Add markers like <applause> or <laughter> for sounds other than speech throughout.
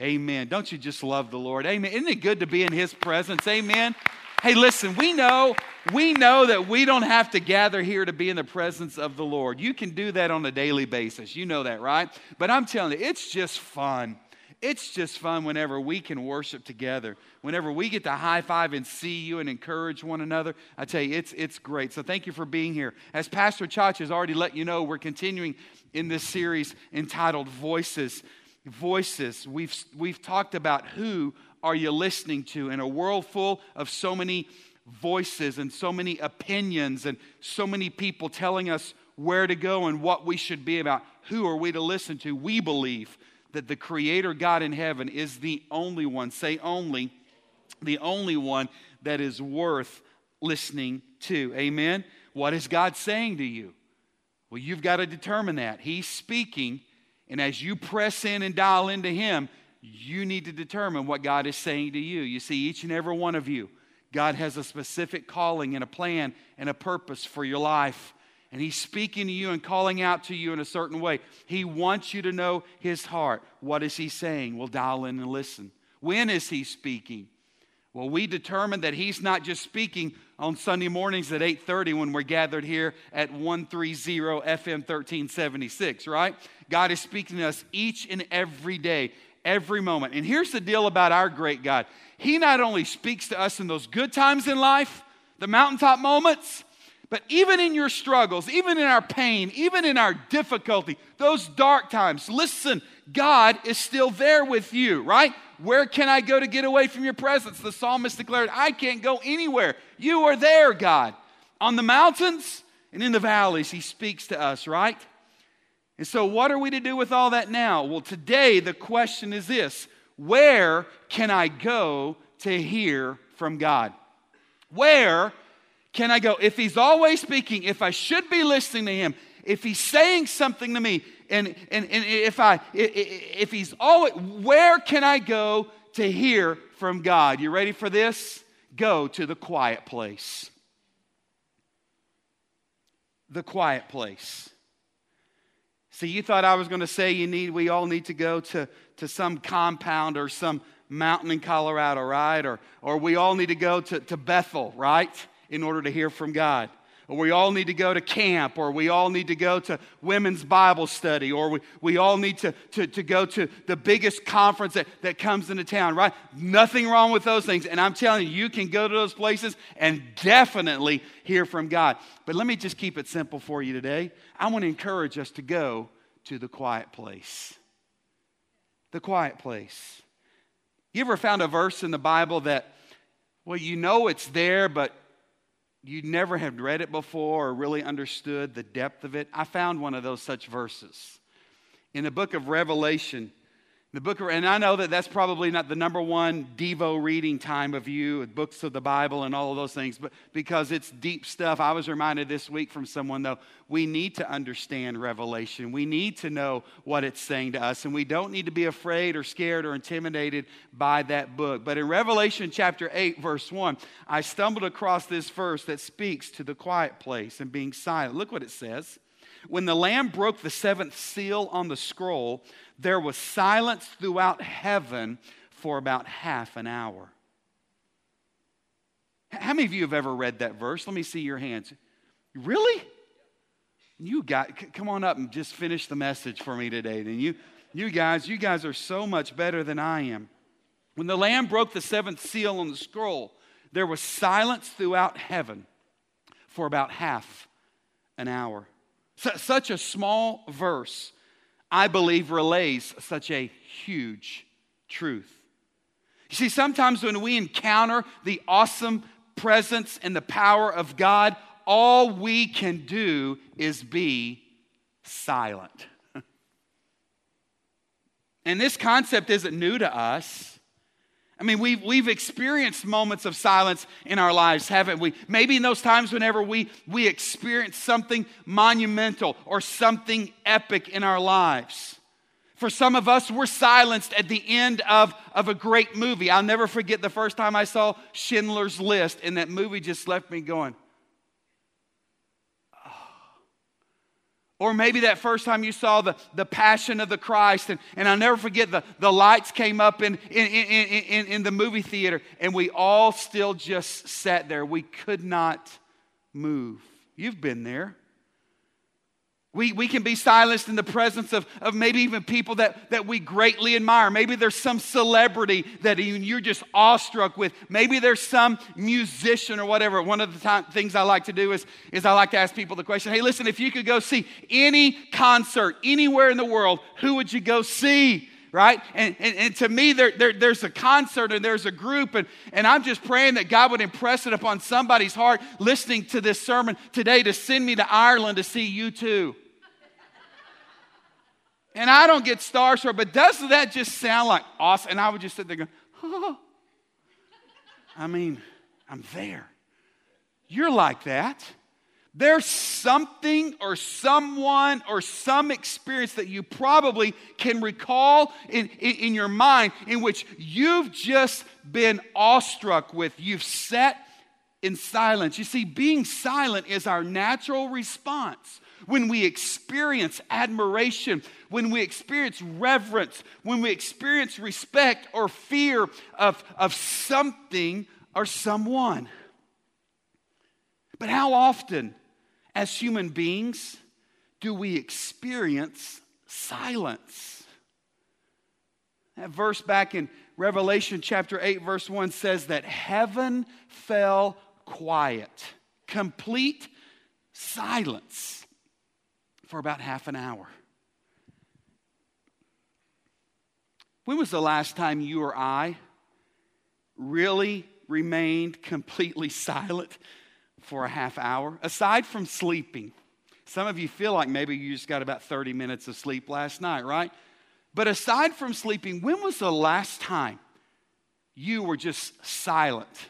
Amen. Don't you just love the Lord? Amen. Isn't it good to be in His presence? Amen. Hey, listen, we know, we know that we don't have to gather here to be in the presence of the Lord. You can do that on a daily basis. You know that, right? But I'm telling you, it's just fun. It's just fun whenever we can worship together. Whenever we get to high five and see you and encourage one another, I tell you, it's, it's great. So thank you for being here. As Pastor Chach has already let you know, we're continuing in this series entitled Voices voices. We've, we've talked about who are you listening to in a world full of so many voices and so many opinions and so many people telling us where to go and what we should be about. Who are we to listen to? We believe that the Creator God in heaven is the only one, say only, the only one that is worth listening to. Amen? What is God saying to you? Well, you've got to determine that. He's speaking and as you press in and dial into Him, you need to determine what God is saying to you. You see, each and every one of you, God has a specific calling and a plan and a purpose for your life. And He's speaking to you and calling out to you in a certain way. He wants you to know His heart. What is He saying? Well, dial in and listen. When is He speaking? Well, we determined that he's not just speaking on Sunday mornings at 8:30 when we're gathered here at 130 FM 1376, right? God is speaking to us each and every day, every moment. And here's the deal about our great God. He not only speaks to us in those good times in life, the mountaintop moments, but even in your struggles, even in our pain, even in our difficulty, those dark times, listen, God is still there with you, right? Where can I go to get away from your presence? The psalmist declared, I can't go anywhere. You are there, God. On the mountains and in the valleys, He speaks to us, right? And so, what are we to do with all that now? Well, today the question is this Where can I go to hear from God? Where can I go? If He's always speaking, if I should be listening to Him, if He's saying something to me, and, and, and if, I, if he's always, where can I go to hear from God? You ready for this? Go to the quiet place. The quiet place. See, you thought I was going to say you need, we all need to go to, to some compound or some mountain in Colorado, right? Or, or we all need to go to, to Bethel, right? In order to hear from God or we all need to go to camp, or we all need to go to women's Bible study, or we, we all need to, to, to go to the biggest conference that, that comes into town, right? Nothing wrong with those things. And I'm telling you, you can go to those places and definitely hear from God. But let me just keep it simple for you today. I want to encourage us to go to the quiet place. The quiet place. You ever found a verse in the Bible that, well, you know it's there, but you never have read it before or really understood the depth of it, I found one of those such verses. In the book of Revelation, the book of, and I know that that's probably not the number one Devo reading time of you, with books of the Bible and all of those things, but because it's deep stuff. I was reminded this week from someone, though, we need to understand Revelation. We need to know what it's saying to us, and we don't need to be afraid or scared or intimidated by that book. But in Revelation chapter 8, verse 1, I stumbled across this verse that speaks to the quiet place and being silent. Look what it says. When the Lamb broke the seventh seal on the scroll, there was silence throughout heaven for about half an hour. How many of you have ever read that verse? Let me see your hands. Really? You got come on up and just finish the message for me today. Then you you guys, you guys are so much better than I am. When the lamb broke the seventh seal on the scroll, there was silence throughout heaven for about half an hour. such a small verse I believe, relays such a huge truth. You see, sometimes when we encounter the awesome presence and the power of God, all we can do is be silent. <laughs> and this concept isn't new to us. I mean, we've, we've experienced moments of silence in our lives, haven't we? Maybe in those times whenever we, we experience something monumental or something epic in our lives. For some of us, we're silenced at the end of, of a great movie. I'll never forget the first time I saw Schindler's List, and that movie just left me going, Or maybe that first time you saw the, the passion of the Christ, and, and I'll never forget the, the lights came up in, in, in, in, in the movie theater, and we all still just sat there. We could not move. You've been there. We, we can be silenced in the presence of, of maybe even people that, that we greatly admire. Maybe there's some celebrity that you're just awestruck with. Maybe there's some musician or whatever. One of the time, things I like to do is, is I like to ask people the question hey, listen, if you could go see any concert anywhere in the world, who would you go see? right? And, and, and, to me, there, there, there's a concert and there's a group, and, and I'm just praying that God would impress it upon somebody's heart listening to this sermon today to send me to Ireland to see U2. And I don't get starstruck, but doesn't that just sound like awesome? And I would just sit there going, oh. I mean, I'm there. You're like that. There's something or someone or some experience that you probably can recall in, in, in, your mind in which you've just been awestruck with. You've sat in silence. You see, being silent is our natural response when we experience admiration, when we experience reverence, when we experience respect or fear of, of something or someone. But how often, as human beings, do we experience silence? That verse back in Revelation chapter 8, verse 1 says that heaven fell quiet, complete silence for about half an hour. When was the last time you or I really remained completely <laughs> silent for a half hour? Aside from sleeping, some of you feel like maybe you just got about 30 minutes of sleep last night, right? But aside from sleeping, when was the last time you were just silent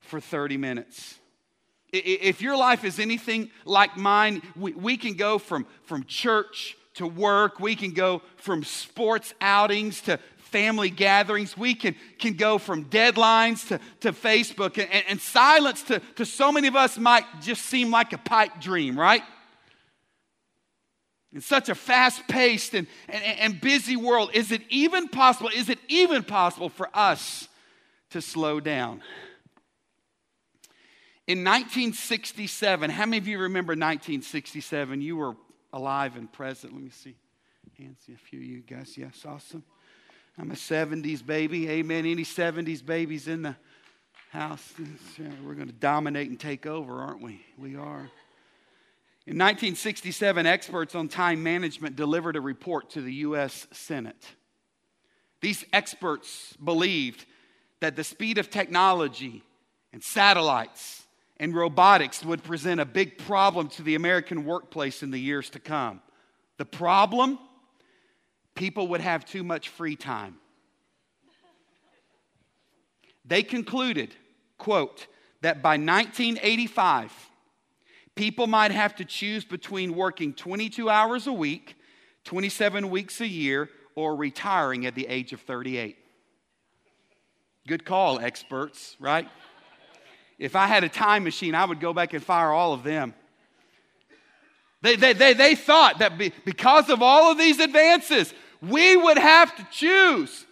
for 30 minutes? If your life is anything like mine, we, we can go from, from church to work, we can go from sports outings to family gatherings. We can, can go from deadlines to, to Facebook. And, and, silence to, to so many of us might just seem like a pipe dream, right? In such a fast paced and, and, and busy world, is it even possible? Is it even possible for us to slow down? In 1967, how many of you remember 1967? You were alive and present. Let me see. Hands, a few of you guys. Yes, awesome. I'm a 70s baby. Amen. Any 70s babies in the house? We're going to dominate and take over, aren't we? We are. In 1967, experts on time management delivered a report to the U.S. Senate. These experts believed that the speed of technology and satellites and robotics would present a big problem to the American workplace in the years to come. The problem? People would have too much free time. They concluded, quote, that by 1985, people might have to choose between working 22 hours a week, 27 weeks a year, or retiring at the age of 38. Good call, experts, right? If I had a time machine, I would go back and fire all of them. They, they, they, they thought that be, because of all of these advances, we would have to choose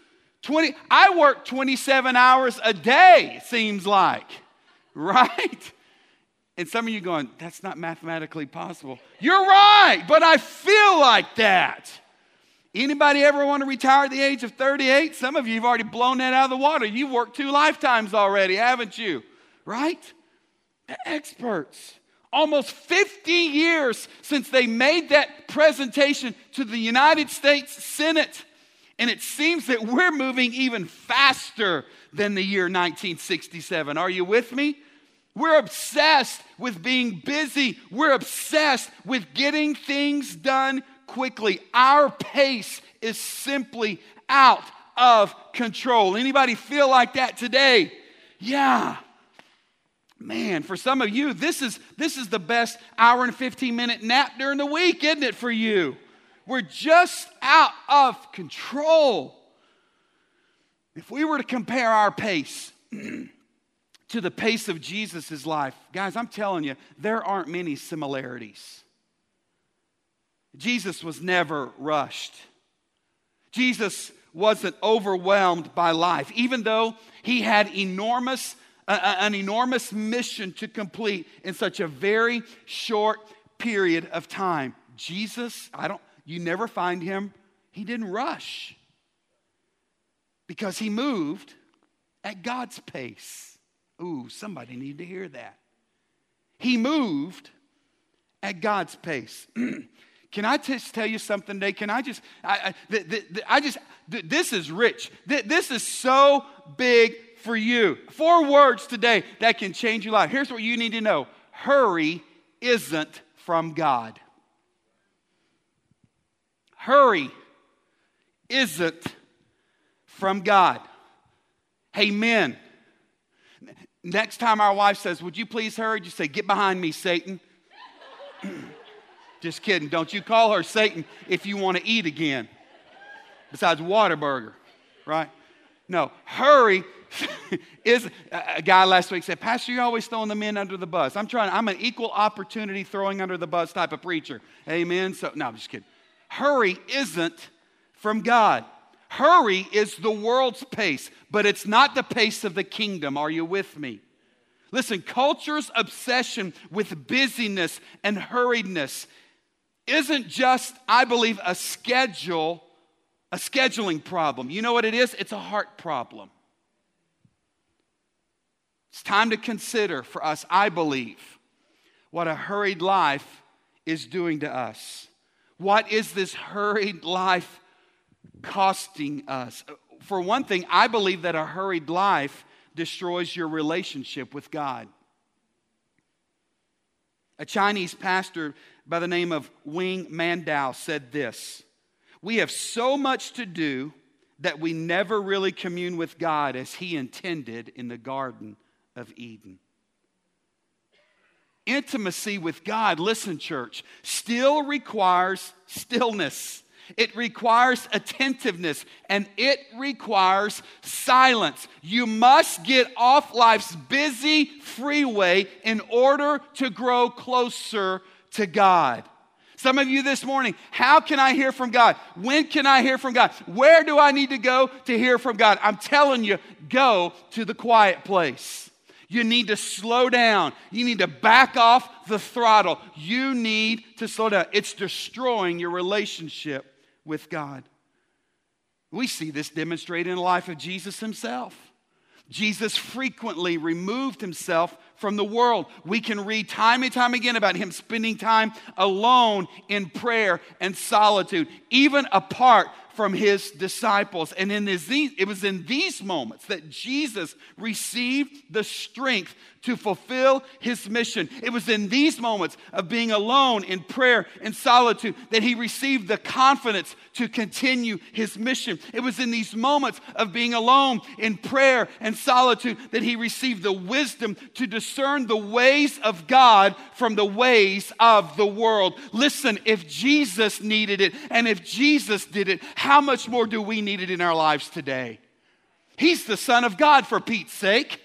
20. I work 27 hours a day, it seems like, <laughs> right? And some of you going, that's not mathematically possible. You're right, but I feel like that. Anybody ever want to retire at the age of 38? Some of you have already blown that out of the water. You've worked two lifetimes already, haven't you? Right? The experts. Almost 50 years since they made that presentation to the United States Senate. And it seems that we're moving even faster than the year 1967. Are you with me? We're obsessed with being busy. We're obsessed with getting things done quickly. Our pace is simply out of control. Anybody feel like that today? Yeah. Man, for some of you, this is, this is the best hour and 15 minute nap during the week, isn't it, for you? We're just out of control. If we were to compare our pace <clears throat> to the pace of Jesus' life, guys, I'm telling you, there aren't many similarities. Jesus was never rushed. Jesus wasn't overwhelmed by life, even though he had enormous, uh, an enormous mission to complete in such a very short period of time. Jesus, I don't, you never find him, he didn't rush because he moved at God's pace. Ooh, somebody need to hear that. He moved at God's pace. <clears throat> Can I just tell you something today? Can I just, I, I, I just, this is rich. This is so big for you. Four words today that can change your life. Here's what you need to know hurry isn't from God. Hurry isn't from God. Hey, men, next time our wife says, Would you please hurry? Just say, Get behind me, Satan. <clears throat> Just kidding. Don't you call her Satan if you want to eat again. Besides Whataburger, right? No, hurry <laughs> is a guy last week said, Pastor, you're always throwing the men under the bus. I'm trying, I'm an equal opportunity throwing under the bus type of preacher. Amen. So no, I'm just kidding. Hurry isn't from God. Hurry is the world's pace, but it's not the pace of the kingdom. Are you with me? Listen, culture's obsession with busyness and hurriedness isn't just, I believe, a schedule, a scheduling problem. You know what it is? It's a heart problem. It's time to consider for us, I believe, what a hurried life is doing to us. What is this hurried life costing us? For one thing, I believe that a hurried life destroys your relationship with God. A Chinese pastor by the name of Wing Mandao said this We have so much to do that we never really commune with God as He intended in the Garden of Eden. Intimacy with God, listen, church, still requires stillness. It requires attentiveness and it requires silence. You must get off life's busy freeway in order to grow closer to God. Some of you this morning, how can I hear from God? When can I hear from God? Where do I need to go to hear from God? I'm telling you, go to the quiet place. You need to slow down. You need to back off the throttle. You need to slow down. It's destroying your relationship with God. We see this demonstrated in the life of Jesus himself. Jesus frequently removed himself from the world. We can read time and time again about him spending time alone in prayer and solitude, even apart from his disciples. And in this, it was in these moments that Jesus received the strength to fulfill his mission. It was in these moments of being alone in prayer and solitude that he received the confidence to continue his mission. It was in these moments of being alone in prayer and solitude that he received the wisdom to discern the ways of God from the ways of the world. Listen, if Jesus needed it and if Jesus did it, how much more do we need it in our lives today? He's the Son of God, for Pete's sake,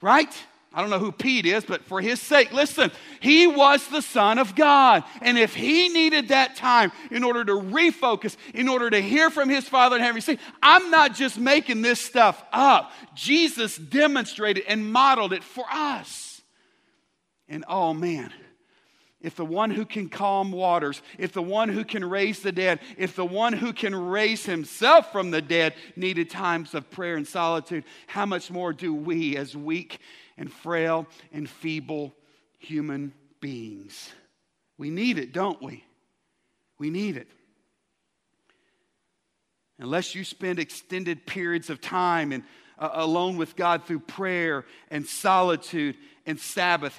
right? I don't know who Pete is, but for his sake, listen, he was the Son of God. And if he needed that time in order to refocus, in order to hear from his Father in heaven, you see, I'm not just making this stuff up. Jesus demonstrated and modeled it for us. And oh man, if the one who can calm waters, if the one who can raise the dead, if the one who can raise himself from the dead needed times of prayer and solitude, how much more do we, as weak and frail and feeble human beings? We need it, don't we? We need it. Unless you spend extended periods of time and uh, alone with God through prayer and solitude and Sabbath,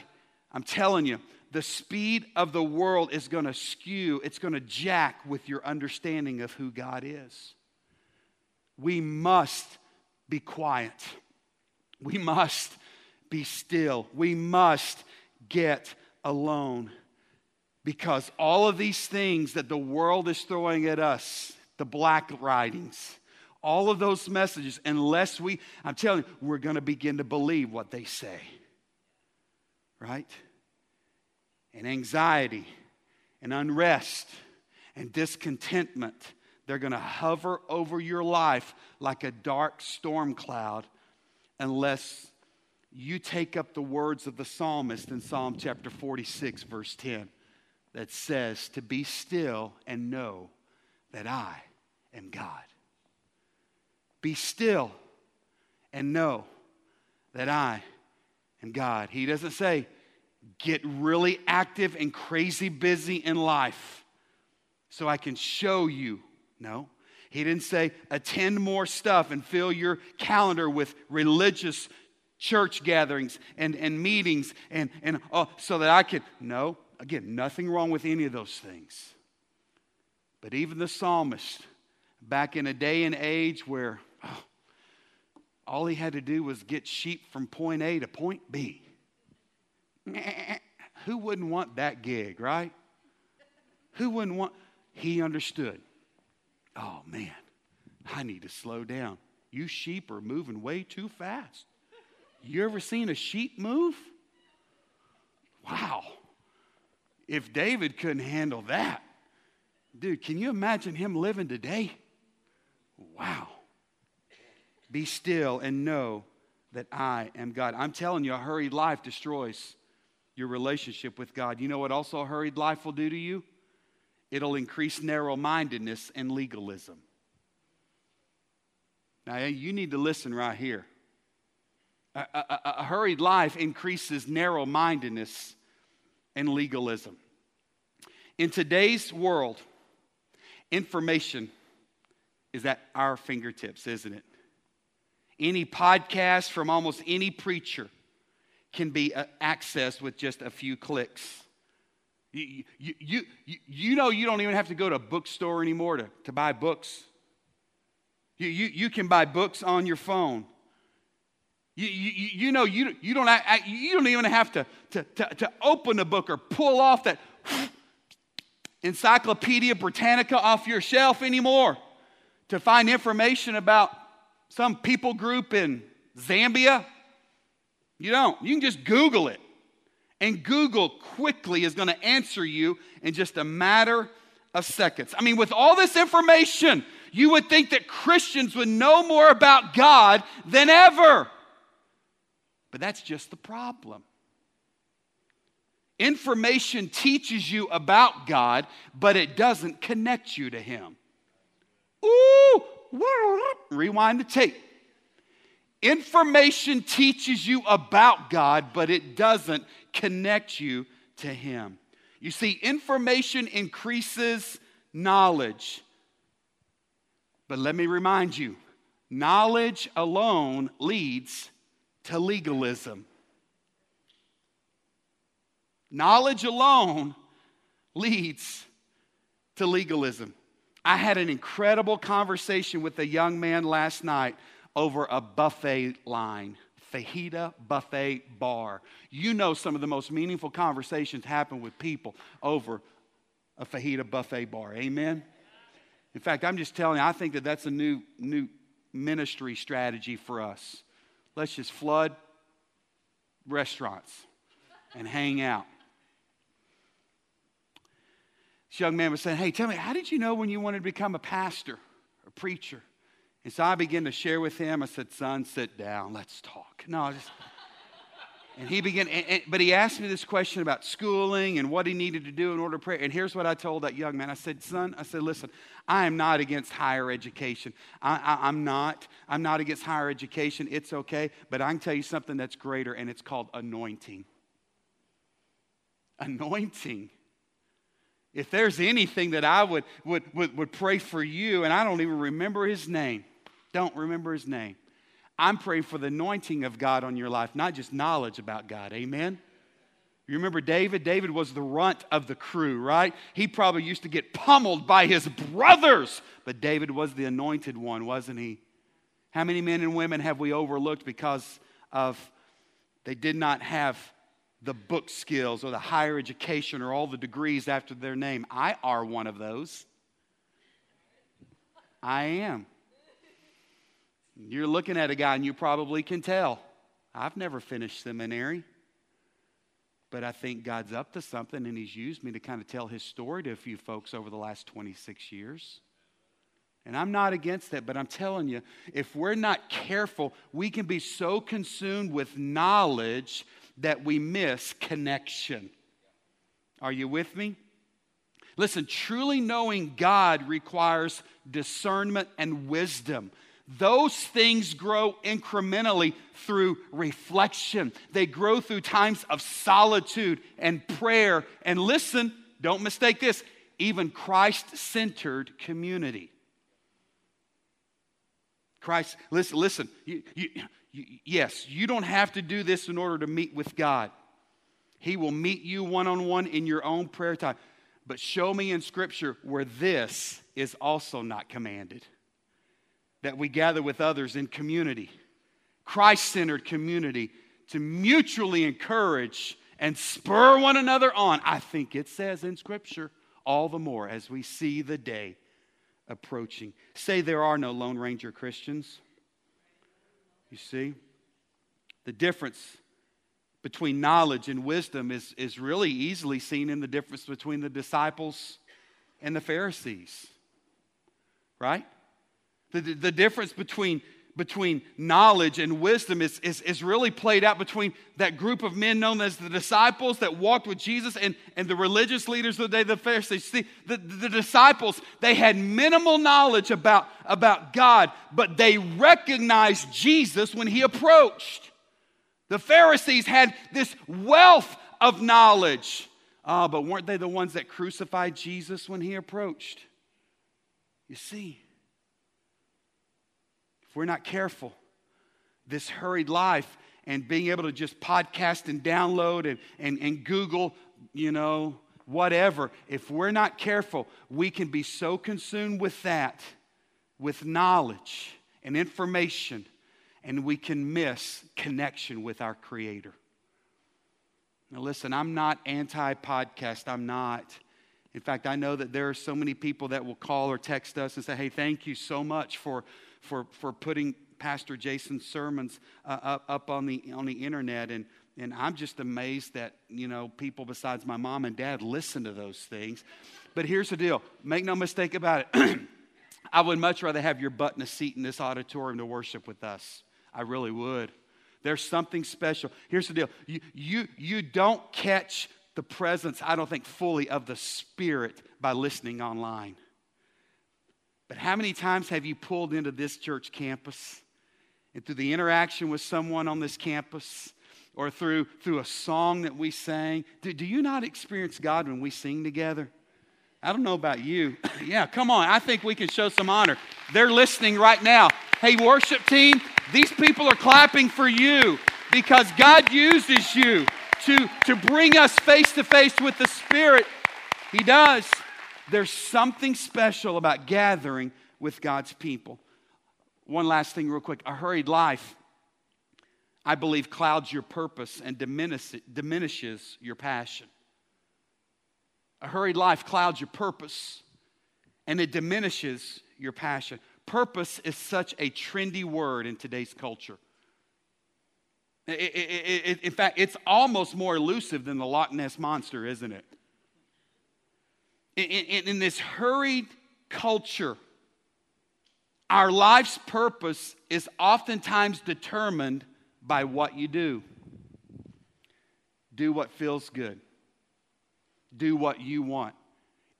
I'm telling you, the speed of the world is going to skew, it's going to jack with your understanding of who God is. We must be quiet. We must be still. We must get alone because all of these things that the world is throwing at us, the black writings, all of those messages, unless we, I'm telling you, we're going to begin to believe what they say. Right? and anxiety and unrest and discontentment. They're going to hover over your life like a dark storm cloud unless you take up the words of the psalmist in Psalm chapter 46, verse 10, that says, To be still and know that I am God. Be still and know that I am God. He doesn't say, Get really active and crazy busy in life so I can show you. No. He didn't say, attend more stuff and fill your calendar with religious church gatherings and, and meetings and, and oh, so that I could. No, again, nothing wrong with any of those things. But even the psalmist, back in a day and age where oh, all he had to do was get sheep from point A to point B. <laughs> Who wouldn't want that gig, right? Who wouldn't want? He understood. Oh man, I need to slow down. You sheep are moving way too fast. You ever seen a sheep move? Wow. If David couldn't handle that, dude, can you imagine him living today? Wow. Be still and know that I am God. I'm telling you, a hurried life destroys your relationship with God. You know what also a hurried life will do to you? It'll increase narrow mindedness and legalism. Now, you need to listen right here. A, a, a hurried life increases narrow mindedness and legalism. In today's world, information is at our fingertips, isn't it? Any podcast from almost any preacher can be uh, accessed with just a few clicks. You, you, you, you, know you don't even have to go to a bookstore anymore to, to buy books. You, you, you can buy books on your phone. You, you, you know, you, you, don't, you don't even have to, to, to, to open a book or pull off that Encyclopedia Britannica off your shelf anymore to find information about some people group in Zambia. You don't. You can just Google it. And Google quickly is going to answer you in just a matter of seconds. I mean, with all this information, you would think that Christians would know more about God than ever. But that's just the problem. Information teaches you about God, but it doesn't connect you to Him. Ooh, <laughs> rewind the tape. Information teaches you about God, but it doesn't connect you to Him. You see, information increases knowledge. But let me remind you knowledge alone leads to legalism. Knowledge alone leads to legalism. I had an incredible conversation with a young man last night over a buffet line, fajita buffet bar. You know, some of the most meaningful conversations happen with people over a fajita buffet bar. Amen? In fact, I'm just telling you, I think that that's a new, new ministry strategy for us. Let's just flood restaurants and hang out. This young man was saying, Hey, tell me, how did you know when you wanted to become a pastor, a preacher? And so I began to share with him. I said, Son, sit down, let's talk. No, just. And he began, and, and, but he asked me this question about schooling and what he needed to do in order to pray. And here's what I told that young man I said, Son, I said, listen, I am not against higher education. I, am not. I'm not against higher education. It's okay. But I can tell you something that's greater, and it's called anointing. Anointing. If there's anything that I would, would, would, would pray for you, and I don't even remember his name, don't remember his name. I'm praying for the anointing of God on your life, not just knowledge about God. Amen? You remember David? David was the runt of the crew, right? He probably used to get pummeled by his brothers, but David was the anointed one, wasn't he? How many men and women have we overlooked because of they did not have the book skills or the higher education or all the degrees after their name? I are one of those. I am. You're looking at a guy and you probably can tell. I've never finished seminary. But I think God's up to something, and He's used me to kind of tell His story to a few folks over the last 26 years. And I'm not against that, but I'm telling you, if we're not careful, we can be so consumed with knowledge that we miss connection. Are you with me? Listen, truly knowing God requires discernment and wisdom. Those things grow incrementally through reflection. They grow through times of solitude and prayer. And listen, don't mistake this, even Christ centered community. Christ, listen, listen. You, you, you, yes, you don't have to do this in order to meet with God. He will meet you one on one in your own prayer time. But show me in Scripture where this is also not commanded that we gather with others in community, Christ centered community, to mutually encourage and spur one another on. I think it says in Scripture, all the more as we see the day approaching. Say there are no Lone Ranger Christians. You see? The difference between knowledge and wisdom is, is really easily seen in the difference between the disciples and the Pharisees. Right? The, the difference between, between knowledge and wisdom is, is, is really played out between that group of men known as the disciples that walked with Jesus and, and the religious leaders of the day, the Pharisees. See, the, the disciples, they had minimal knowledge about, about God, but they recognized Jesus when he approached. The Pharisees had this wealth of knowledge. Uh, but weren't they the ones that crucified Jesus when he approached? You see, if we're not careful, this hurried life and being able to just podcast and download and, and, and Google, you know, whatever, if we're not careful, we can be so consumed with that, with knowledge and information, and we can miss connection with our Creator. Now, listen, I'm not anti podcast. I'm not. In fact, I know that there are so many people that will call or text us and say, hey, thank you so much for for, for putting Pastor Jason's sermons uh, up, up on, the, on the internet. And, and I'm just amazed that, you know, people besides my mom and dad listen to those things. But here's the deal make no mistake about it. <clears throat> I would much rather have your butt in a seat in this auditorium to worship with us. I really would. There's something special. Here's the deal you, you, you don't catch the presence, I don't think, fully of the Spirit by listening online. But how many times have you pulled into this church campus and through the interaction with someone on this campus or through, through a song that we sang? Do, do you not experience God when we sing together? I don't know about you. <clears throat> yeah, come on. I think we can show some honor. They're listening right now. Hey, worship team, these people are clapping for you because God uses you to, to bring us face to face with the Spirit. He does. There's something special about gathering with God's people. One last thing, real quick. A hurried life, I believe, clouds your purpose and diminishes your passion. A hurried life clouds your purpose and it diminishes your passion. Purpose is such a trendy word in today's culture. It, it, it, in fact, it's almost more elusive than the Loch Ness Monster, isn't it? In, in, this hurried culture, our life's purpose is oftentimes determined by what you do. Do what feels good, do what you want.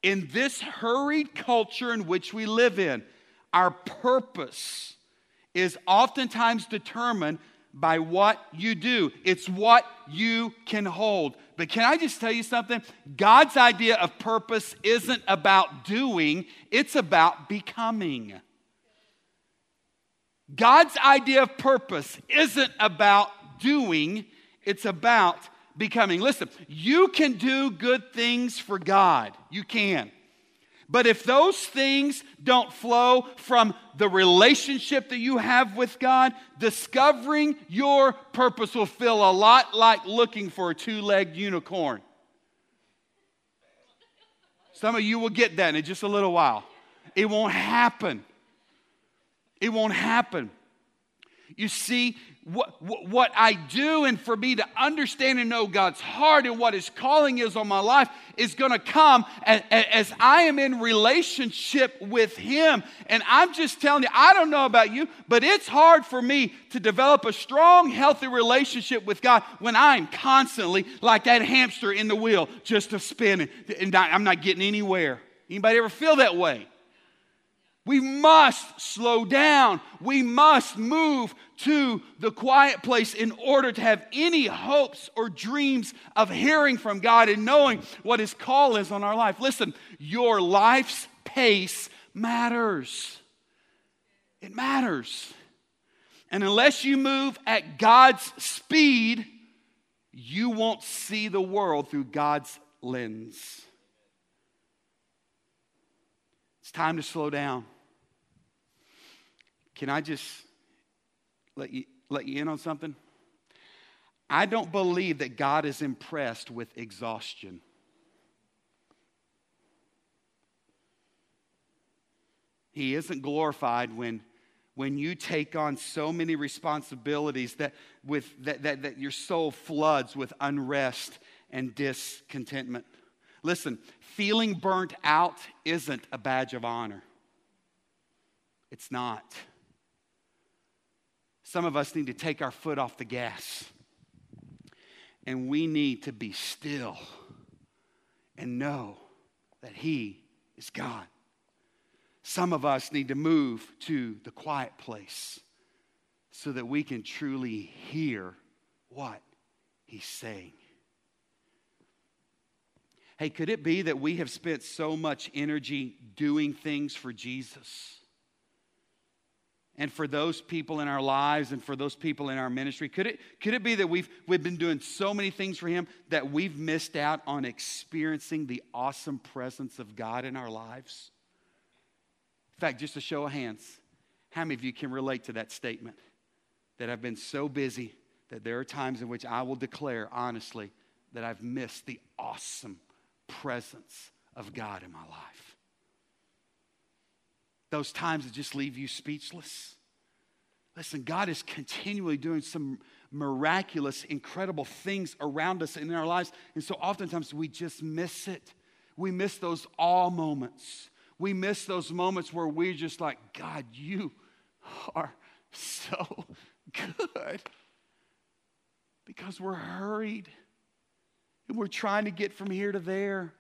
In this hurried culture in which we live in, our purpose is oftentimes determined by what you do. It's what you can hold. But can I just tell you something? God's idea of purpose isn't about doing, it's about becoming. God's idea of purpose isn't about doing, it's about becoming. Listen, you can do good things for God. You can. But if those things don't flow from the relationship that you have with God, discovering your purpose will feel a lot like looking for a two legged unicorn. Some of you will get that in just a little while. It won't happen. It won't happen. You see, what, what I do, and for me to understand and know God's heart and what His calling is on my life, is going to come as, as, I am in relationship with Him. And I'm just telling you, I don't know about you, but it's hard for me to develop a strong, healthy relationship with God when I'm constantly like that hamster in the wheel, just a spinning, and I'm not getting anywhere. Anybody ever feel that way? We must slow down. We must move to the quiet place in order to have any hopes or dreams of hearing from God and knowing what His call is on our life. Listen, your life's pace matters. It matters. And unless you move at God's speed, you won't see the world through God's lens. It's time to slow down. Can I just let you, let you in on something? I don't believe that God is impressed with exhaustion. He isn't glorified when, when you take on so many responsibilities that, with, that, that, that your soul floods with unrest and discontentment. Listen, feeling burnt out isn't a badge of honor. It's not. Some of us need to take our foot off the gas. And we need to be still and know that He is God. Some of us need to move to the quiet place so that we can truly hear what He's saying. Hey, could it be that we have spent so much energy doing things for Jesus? And for those people in our lives and for those people in our ministry? Could it, could it be that we've, we've been doing so many things for Him that we've missed out on experiencing the awesome presence of God in our lives? In fact, just a show of hands, how many of you can relate to that statement? That I've been so busy that there are times in which I will declare honestly that I've missed the awesome presence of God in my life those times that just leave you speechless. Listen, God is continually doing some miraculous, incredible things around us in our lives. And so oftentimes we just miss it. We miss those all moments. We miss those moments where we're just like, God, you are so good. Because we're hurried and we're trying to get from here to there.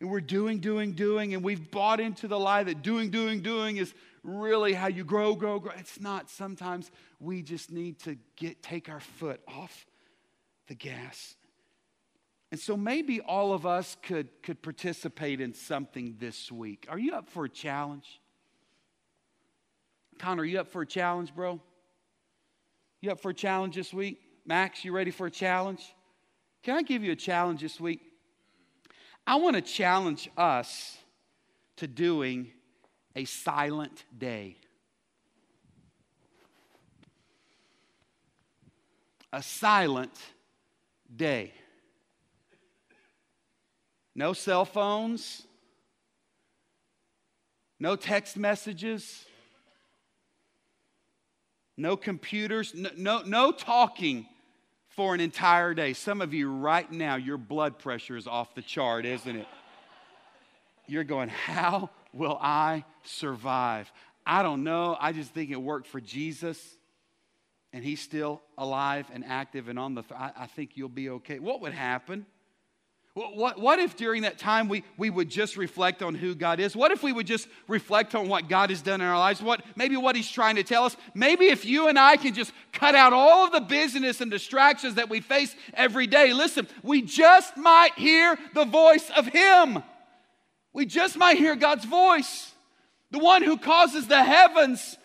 And we're doing, doing, doing, and we've bought into the lie that doing, doing, doing is really how you grow, grow, grow. It's not. Sometimes we just need to get take our foot off the gas. And so maybe all of us could, could participate in something this week. Are you up for a challenge? Connor, are you up for a challenge, bro? You up for a challenge this week? Max, you ready for a challenge? Can I give you a challenge this week? I want to challenge us to doing a silent day. A silent day. No cell phones, no text messages, no computers, no, no, no talking for an entire day. Some of you right now, your blood pressure is off the chart, isn't it? You're going, How will I survive? I don't know. I just think it worked for Jesus and he's still alive and active and on the, th- I, I think you'll be okay. What would happen? What, what if during that time we, we would just reflect on who God is? What if we would just reflect on what God has done in our lives? What, maybe what He's trying to tell us? Maybe if you and I can just cut out all of the busyness and distractions that we face every day, listen, we just might hear the voice of Him. We just might hear God's voice, the one who causes the heavens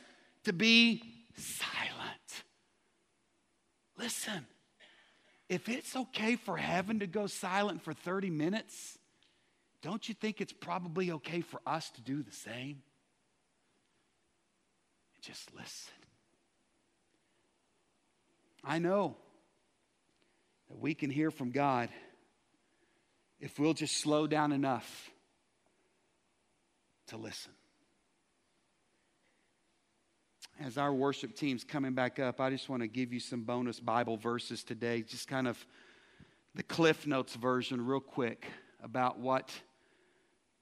to be silent. Listen if it's okay for heaven to go silent for 30 minutes, don't you think it's probably okay for us to do the same? Just listen. I know that we can hear from God if we'll just slow down enough to listen. As our worship team's coming back up, I just want to give you some bonus Bible verses today, just kind of the Cliff Notes version, real quick, about what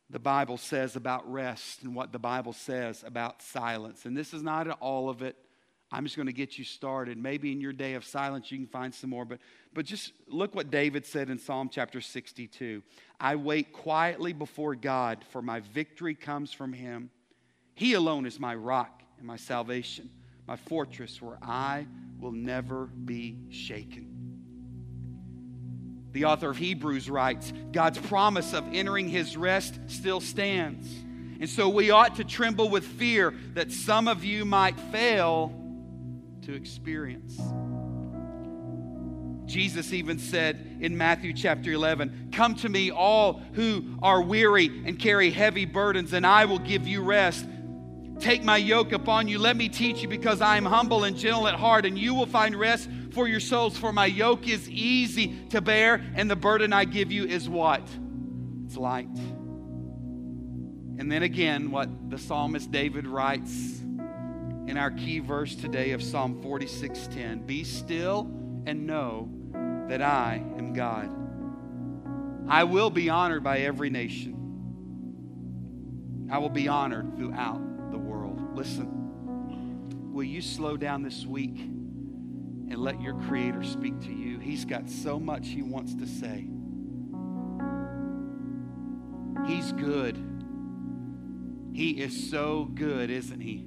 the Bible says about rest and what the Bible says about silence. And this is not all of it. I'm just going to get you started. Maybe in your day of silence you can find some more, but, but just look what David said in Psalm chapter 62. I wait quietly before God, for my victory comes from him. He alone is my rock and my salvation, my fortress where I will never be shaken. The author of Hebrews writes God's promise of entering his rest still stands. And so we ought to tremble with fear that some of you might fail to experience. Jesus even said in Matthew chapter 11, Come to me, all who are weary and carry heavy burdens, and I will give you rest. Take my yoke upon you. Let me teach you, because I am humble and gentle at heart, and you will find rest for your souls. For my yoke is easy to bear, and the burden I give you is what? It's light. And then again, what the psalmist David writes in our key verse today of Psalm 46:10 Be still and know that I am God. I will be honored by every nation. I will be honored throughout Listen, will you slow down this week and let your Creator speak to you? He's got so much He wants to say. He's good. He is so good, isn't He?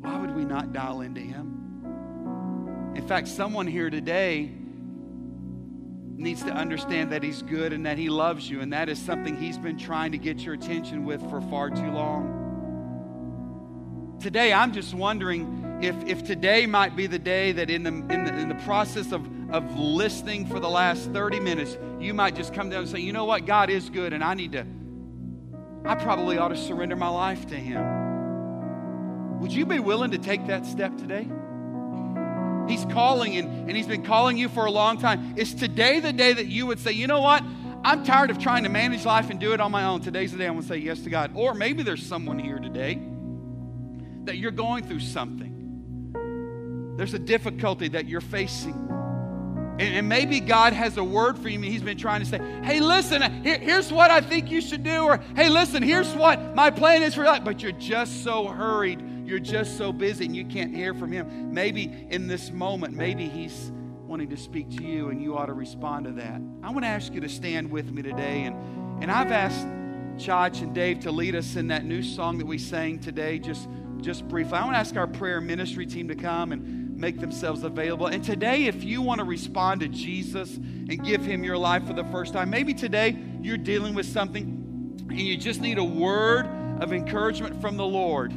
Why would we not dial into Him? In fact, someone here today needs to understand that He's good and that He loves you, and that is something He's been trying to get your attention with for far too long. Today, I'm just wondering if, if today might be the day that in the, in the, in the process of, of listening for the last 30 minutes, you might just come down and say, you know what, God is good, and I need to, I probably ought to surrender my life to Him. Would you be willing to take that step today? He's calling, and, and He's been calling you for a long time. Is today the day that you would say, you know what? I'm tired of trying to manage life and do it on my own. Today's the day I'm going to say yes to God. Or maybe there's someone here today that you're going through something. There's a difficulty that you're facing. And, and maybe God has a word for you, and He's been trying to say, hey, listen, here, here's what I think you should do, or hey, listen, here's what my plan is for life. But you're just so hurried, you're just so busy, and you can't hear from Him. Maybe in this moment, maybe He's wanting to speak to you, and you ought to respond to that. I want to ask you to stand with me today, and, and I've asked Chach and Dave to lead us in that new song that we sang today, just just briefly. I want to ask our prayer ministry team to come and make themselves available. And today, if you want to respond to Jesus and give him your life for the first time, maybe today you're dealing with something and you just need a word of encouragement from the Lord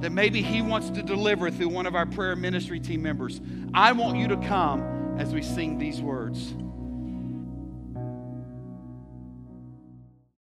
that maybe he wants to deliver through one of our prayer ministry team members. I want you to come as we sing these words.